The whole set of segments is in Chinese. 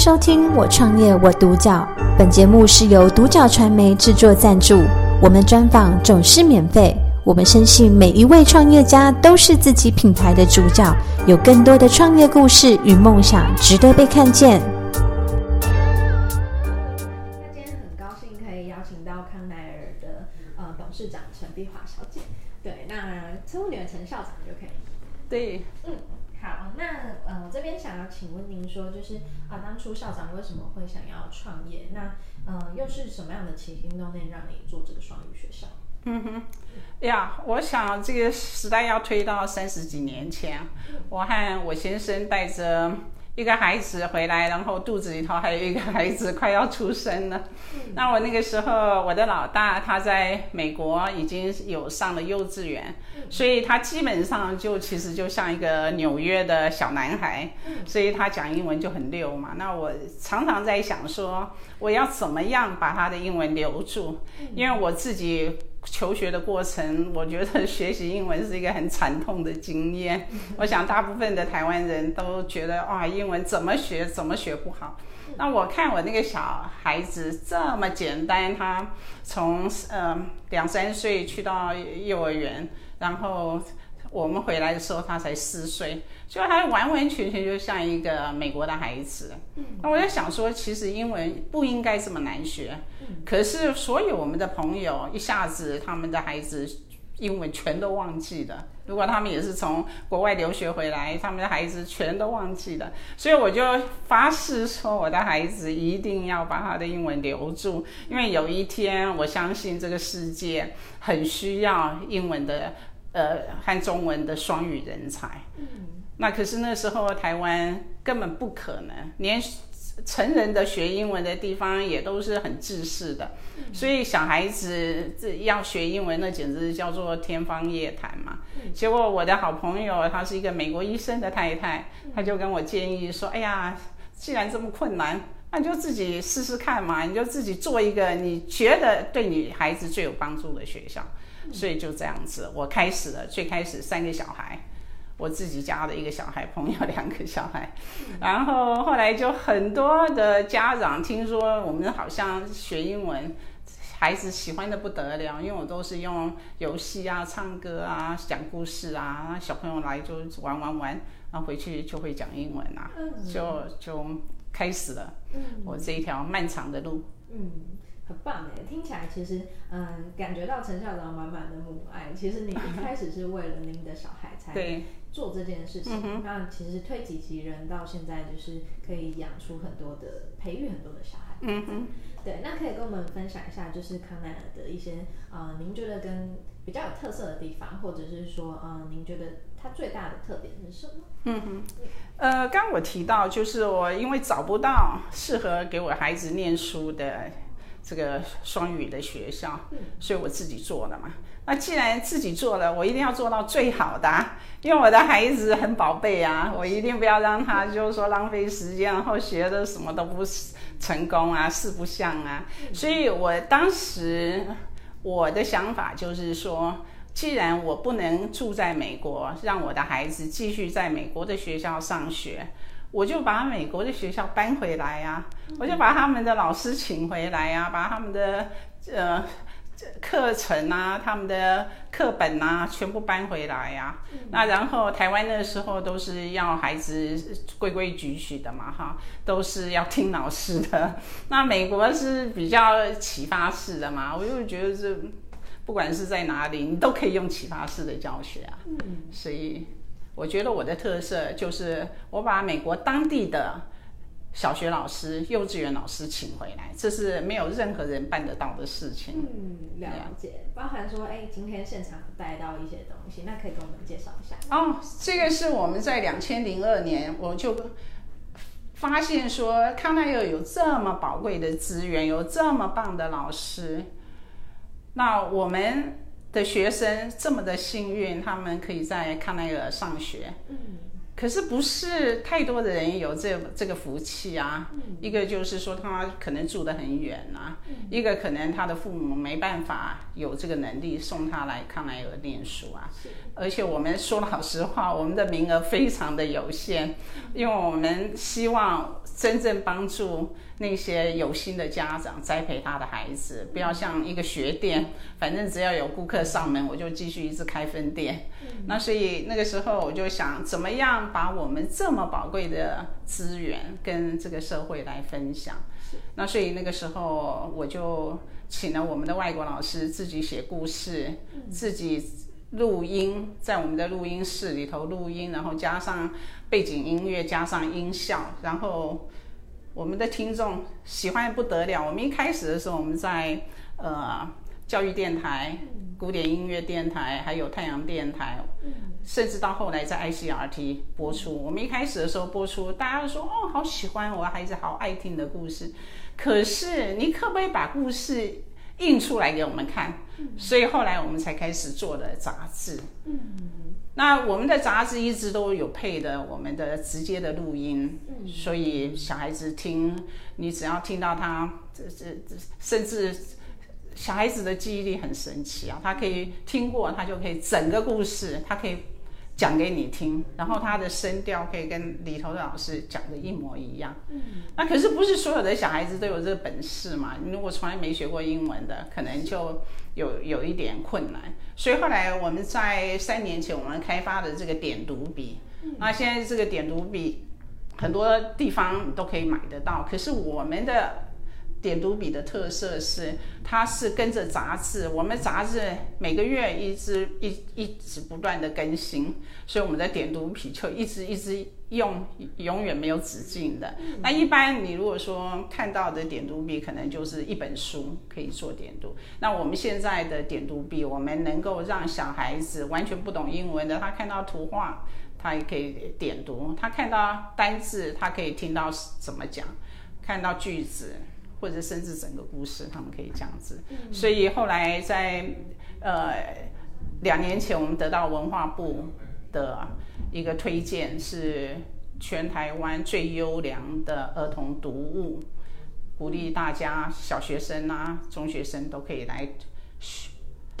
收听《我创业我独角》，本节目是由独角传媒制作赞助，我们专访总是免费。我们深信每一位创业家都是自己品牌的主角，有更多的创业故事与梦想值得被看见。那今天很高兴可以邀请到康奈尔的呃董事长陈碧华小姐。对，那称呼你们陈校长就可以。对，嗯。这边想要请问您说，就是啊，当初校长为什么会想要创业？那呃，又是什么样的起心动念让你做这个双语学校？嗯哼，呀，我想这个时代要推到三十几年前，我和我先生带着。一个孩子回来，然后肚子里头还有一个孩子快要出生了。嗯、那我那个时候，我的老大他在美国已经有上了幼稚园，嗯、所以他基本上就其实就像一个纽约的小男孩，嗯、所以他讲英文就很溜嘛。那我常常在想说，我要怎么样把他的英文留住？嗯、因为我自己。求学的过程，我觉得学习英文是一个很惨痛的经验。我想大部分的台湾人都觉得，哇，英文怎么学怎么学不好。那我看我那个小孩子这么简单，他从呃两三岁去到幼儿园，然后。我们回来的时候，他才四岁，所以他完完全全就像一个美国的孩子。那我在想说，其实英文不应该这么难学。可是所有我们的朋友一下子，他们的孩子英文全都忘记了。如果他们也是从国外留学回来，他们的孩子全都忘记了。所以我就发誓说，我的孩子一定要把他的英文留住，因为有一天，我相信这个世界很需要英文的。呃，和中文的双语人才，嗯，那可是那时候台湾根本不可能，连成人的学英文的地方也都是很制式的，嗯，所以小孩子这要学英文，那简直叫做天方夜谭嘛。嗯，结果我的好朋友，她是一个美国医生的太太，她就跟我建议说：“哎呀，既然这么困难，那你就自己试试看嘛，你就自己做一个你觉得对你孩子最有帮助的学校。”所以就这样子，我开始了。最开始三个小孩，我自己家的一个小孩，朋友两个小孩，然后后来就很多的家长听说我们好像学英文，孩子喜欢的不得了，因为我都是用游戏啊、唱歌啊、讲故事啊，小朋友来就玩玩玩，然后回去就会讲英文啊，就就开始了我这一条漫长的路。嗯。很棒哎，听起来其实，嗯，感觉到陈校长满满的母爱。其实你一开始是为了您的小孩才 做这件事情，对那其实推己及人，到现在就是可以养出很多的、培育很多的小孩。嗯哼，对，那可以跟我们分享一下，就是康奈尔的一些，呃，您觉得跟比较有特色的地方，或者是说，呃，您觉得它最大的特点是什么？嗯哼，呃，刚我提到，就是我因为找不到适合给我孩子念书的。这个双语的学校，所以我自己做了嘛。那既然自己做了，我一定要做到最好的啊，因为我的孩子很宝贝啊，我一定不要让他就是说浪费时间，然后学的什么都不成功啊，四不像啊。所以我当时我的想法就是说，既然我不能住在美国，让我的孩子继续在美国的学校上学。我就把美国的学校搬回来呀，我就把他们的老师请回来呀，把他们的呃课程啊、他们的课本啊全部搬回来呀。那然后台湾那时候都是要孩子规规矩矩的嘛，哈，都是要听老师的。那美国是比较启发式的嘛，我就觉得这不管是在哪里，你都可以用启发式的教学啊。所以。我觉得我的特色就是我把美国当地的小学老师、幼稚园老师请回来，这是没有任何人办得到的事情。嗯，了解。包含说，哎，今天现场带到一些东西，那可以跟我们介绍一下。哦，这个是我们在两千零二年我就发现说，康奈尔有这么宝贵的资源，有这么棒的老师，那我们。的学生这么的幸运，他们可以在康奈尔上学。嗯，可是不是太多的人有这这个福气啊。嗯、一个就是说他可能住得很远啊，嗯、一个可能他的父母没办法有这个能力送他来康奈尔念书啊。而且我们说老实话，我们的名额非常的有限，因为我们希望真正帮助那些有心的家长栽培他的孩子，不要像一个学店，反正只要有顾客上门，我就继续一直开分店。那所以那个时候我就想，怎么样把我们这么宝贵的资源跟这个社会来分享？那所以那个时候我就请了我们的外国老师自己写故事，自己录音，在我们的录音室里头录音，然后加上背景音乐，加上音效，然后我们的听众喜欢不得了。我们一开始的时候，我们在呃教育电台。古典音乐电台，还有太阳电台，甚至到后来在 ICRT 播出。我们一开始的时候播出，大家都说哦，好喜欢，我孩子好爱听的故事。可是你可不可以把故事印出来给我们看？所以后来我们才开始做的杂志。那我们的杂志一直都有配的我们的直接的录音，所以小孩子听，你只要听到他，这这这，甚至。小孩子的记忆力很神奇啊，他可以听过，他就可以整个故事，他可以讲给你听，然后他的声调可以跟里头的老师讲的一模一样。嗯，那可是不是所有的小孩子都有这个本事嘛？你如果从来没学过英文的，可能就有有一点困难。所以后来我们在三年前我们开发的这个点读笔，那现在这个点读笔很多地方都可以买得到，可是我们的。点读笔的特色是，它是跟着杂志，我们杂志每个月一直一一直不断的更新，所以我们的点读笔就一直一直用，永远没有止境的。那一般你如果说看到的点读笔，可能就是一本书可以做点读。那我们现在的点读笔，我们能够让小孩子完全不懂英文的，他看到图画，他也可以点读；他看到单字，他可以听到怎么讲；看到句子。或者甚至整个故事，他们可以这样子。所以后来在呃两年前，我们得到文化部的一个推荐，是全台湾最优良的儿童读物，鼓励大家小学生啊、中学生都可以来使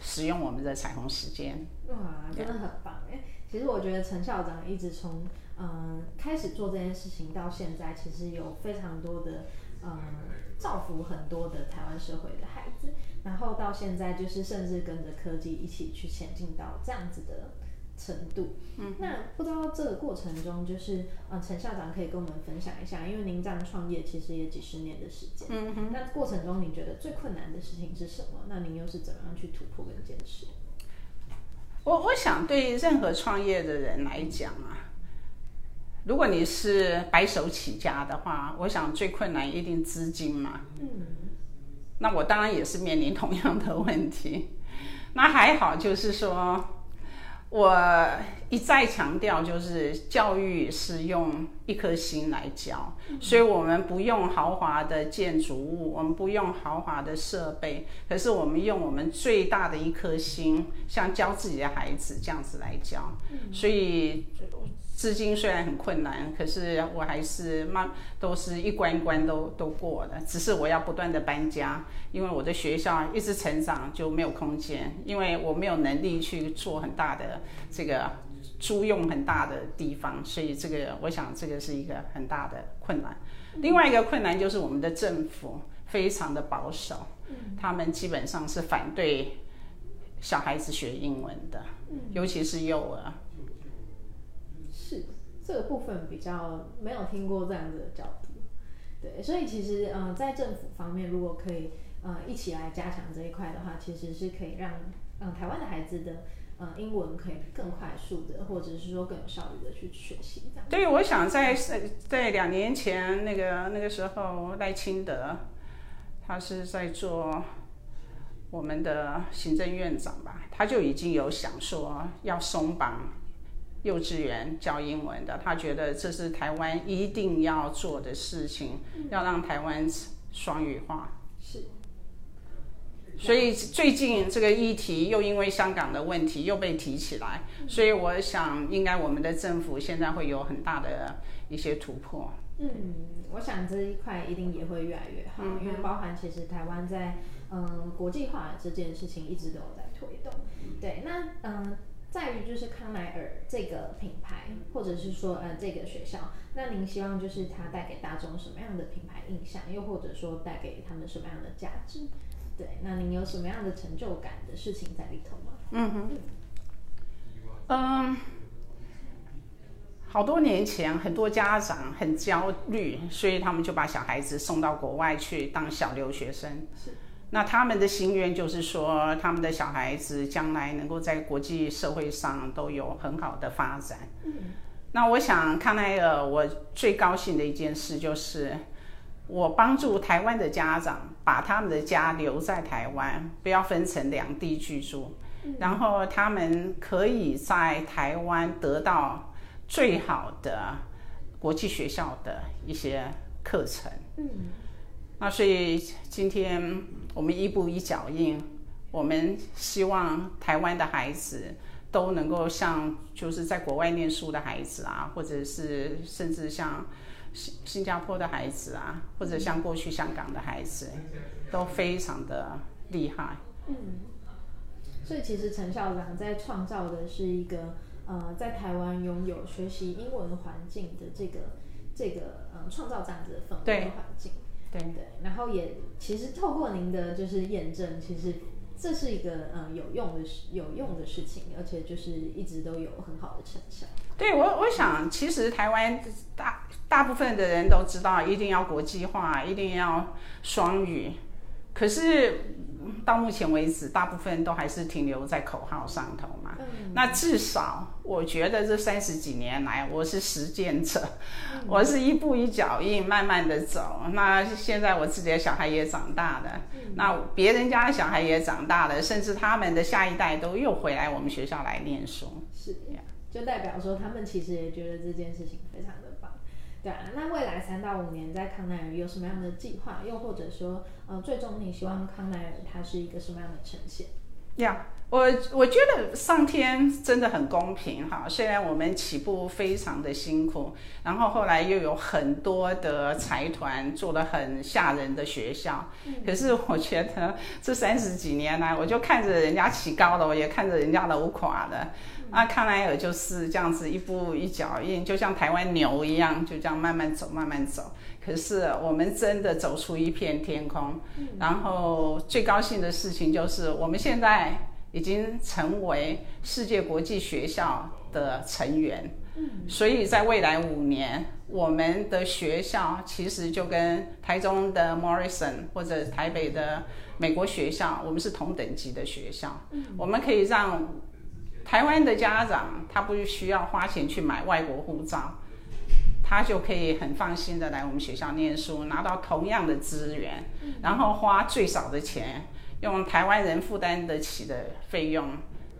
使用我们的彩虹时间。哇，真的很棒哎！其实我觉得陈校长一直从嗯、呃、开始做这件事情到现在，其实有非常多的嗯。造福很多的台湾社会的孩子，然后到现在就是甚至跟着科技一起去前进到这样子的程度。嗯，那不知道这个过程中，就是呃陈校长可以跟我们分享一下，因为您这样创业其实也几十年的时间。嗯哼。那过程中您觉得最困难的事情是什么？那您又是怎么样去突破跟坚持？我我想对任何创业的人来讲啊。如果你是白手起家的话，我想最困难一定资金嘛。嗯。那我当然也是面临同样的问题。那还好，就是说，我一再强调，就是教育是用一颗心来教，所以我们不用豪华的建筑物，我们不用豪华的设备，可是我们用我们最大的一颗心，像教自己的孩子这样子来教。所以。资金虽然很困难，可是我还是慢，都是一关一关都都过了。只是我要不断的搬家，因为我的学校一直成长就没有空间，因为我没有能力去做很大的这个租用很大的地方，所以这个我想这个是一个很大的困难。另外一个困难就是我们的政府非常的保守，他们基本上是反对小孩子学英文的，尤其是幼儿。这个部分比较没有听过这样子的角度，对，所以其实嗯、呃，在政府方面，如果可以呃一起来加强这一块的话，其实是可以让嗯、呃、台湾的孩子的呃英文可以更快速的，或者是说更有效率的去学习。对，我想在在两年前那个那个时候，赖清德他是在做我们的行政院长吧，他就已经有想说要松绑。幼稚园教英文的，他觉得这是台湾一定要做的事情，嗯、要让台湾双语化。是。所以最近这个议题又因为香港的问题又被提起来，所以我想应该我们的政府现在会有很大的一些突破。嗯，我想这一块一定也会越来越好，嗯、因为包含其实台湾在嗯国际化这件事情一直都有在推动。对，那嗯。在于就是康奈尔这个品牌，或者是说呃这个学校，那您希望就是它带给大众什么样的品牌印象，又或者说带给他们什么样的价值？对，那您有什么样的成就感的事情在里头吗？嗯哼，嗯，好多年前很多家长很焦虑，所以他们就把小孩子送到国外去当小留学生。是。那他们的心愿就是说，他们的小孩子将来能够在国际社会上都有很好的发展。嗯。那我想康奈尔，我最高兴的一件事就是，我帮助台湾的家长把他们的家留在台湾，不要分成两地居住，然后他们可以在台湾得到最好的国际学校的一些课程。嗯。那所以今天我们一步一脚印，我们希望台湾的孩子都能够像就是在国外念书的孩子啊，或者是甚至像新新加坡的孩子啊，或者像过去香港的孩子，都非常的厉害。嗯，所以其实陈校长在创造的是一个呃，在台湾拥有学习英文环境的这个这个呃，创造这样子的氛围环境。对对，然后也其实透过您的就是验证，其实这是一个嗯有用的事有用的事情，而且就是一直都有很好的成效。对我我想，其实台湾大大部分的人都知道，一定要国际化，一定要双语，可是。到目前为止，大部分都还是停留在口号上头嘛。嗯、那至少，我觉得这三十几年来，我是实践者，嗯、我是一步一脚印，慢慢的走。那现在我自己的小孩也长大了，嗯、那别人家的小孩也长大了，甚至他们的下一代都又回来我们学校来念书。是，就代表说他们其实也觉得这件事情非常的棒。对啊，那未来三到五年在康奈尔有什么样的计划？又或者说，呃，最终你希望康奈尔它是一个什么样的呈现？呀、yeah，我我觉得上天真的很公平哈。虽然我们起步非常的辛苦，然后后来又有很多的财团做了很吓人的学校，嗯、可是我觉得这三十几年来，我就看着人家起高楼，也看着人家楼垮的。那康奈尔就是这样子一步一脚印，就像台湾牛一样，就这样慢慢走，慢慢走。可是我们真的走出一片天空。然后最高兴的事情就是，我们现在已经成为世界国际学校的成员。所以在未来五年，我们的学校其实就跟台中的 Morrison 或者台北的美国学校，我们是同等级的学校。我们可以让。台湾的家长，他不需要花钱去买外国护照，他就可以很放心的来我们学校念书，拿到同样的资源，然后花最少的钱，用台湾人负担得起的费用，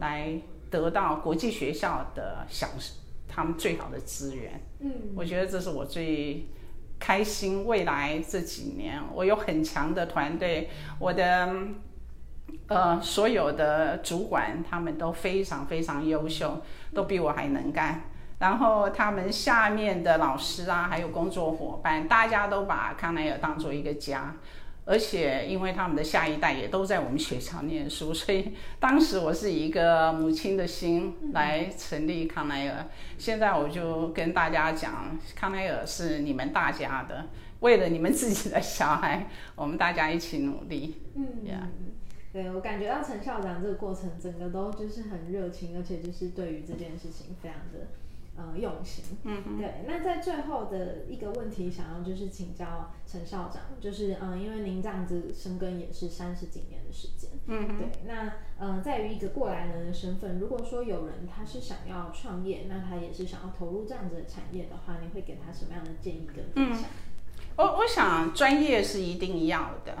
来得到国际学校的享受，他们最好的资源。嗯，我觉得这是我最开心。未来这几年，我有很强的团队，我的。呃，所有的主管他们都非常非常优秀，都比我还能干。然后他们下面的老师啊，还有工作伙伴，大家都把康奈尔当做一个家。而且因为他们的下一代也都在我们学校念书，所以当时我是以一个母亲的心来成立康奈尔。现在我就跟大家讲，康奈尔是你们大家的，为了你们自己的小孩，我们大家一起努力。嗯，Yeah. 对，我感觉到陈校长这个过程，整个都就是很热情，而且就是对于这件事情非常的呃用心。嗯，对。那在最后的一个问题，想要就是请教陈校长，就是嗯、呃，因为您这样子深耕也是三十几年的时间。嗯，对。那嗯、呃，在于一个过来人的身份，如果说有人他是想要创业，那他也是想要投入这样子的产业的话，你会给他什么样的建议跟分享？嗯我我想专业是一定要的，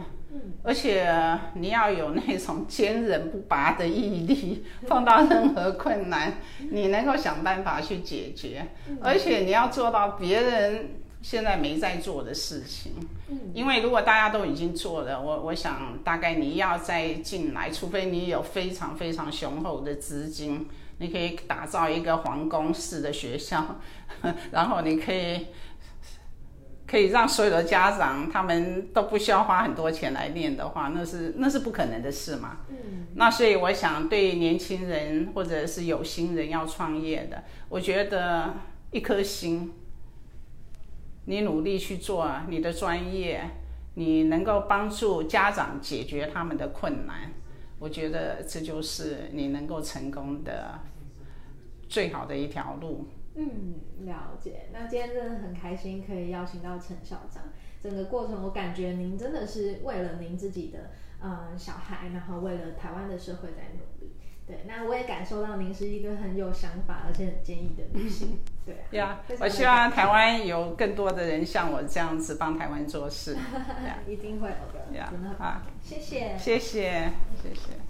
而且你要有那种坚韧不拔的毅力，碰到任何困难，你能够想办法去解决，而且你要做到别人现在没在做的事情。嗯，因为如果大家都已经做了，我我想大概你要再进来，除非你有非常非常雄厚的资金，你可以打造一个皇宫式的学校，然后你可以可以让所有的家长他们都不需要花很多钱来念的话，那是那是不可能的事嘛。嗯，那所以我想对年轻人或者是有心人要创业的，我觉得一颗心。你努力去做你的专业，你能够帮助家长解决他们的困难，我觉得这就是你能够成功的最好的一条路。嗯，了解。那今天真的很开心可以邀请到陈校长，整个过程我感觉您真的是为了您自己的呃小孩，然后为了台湾的社会在努力。对，那我也感受到您是一个很有想法而且很坚毅的女性。对呀、啊，我希望台湾有更多的人像我这样子帮台湾做事。一定会有的。呀，好，谢谢，谢谢，谢谢。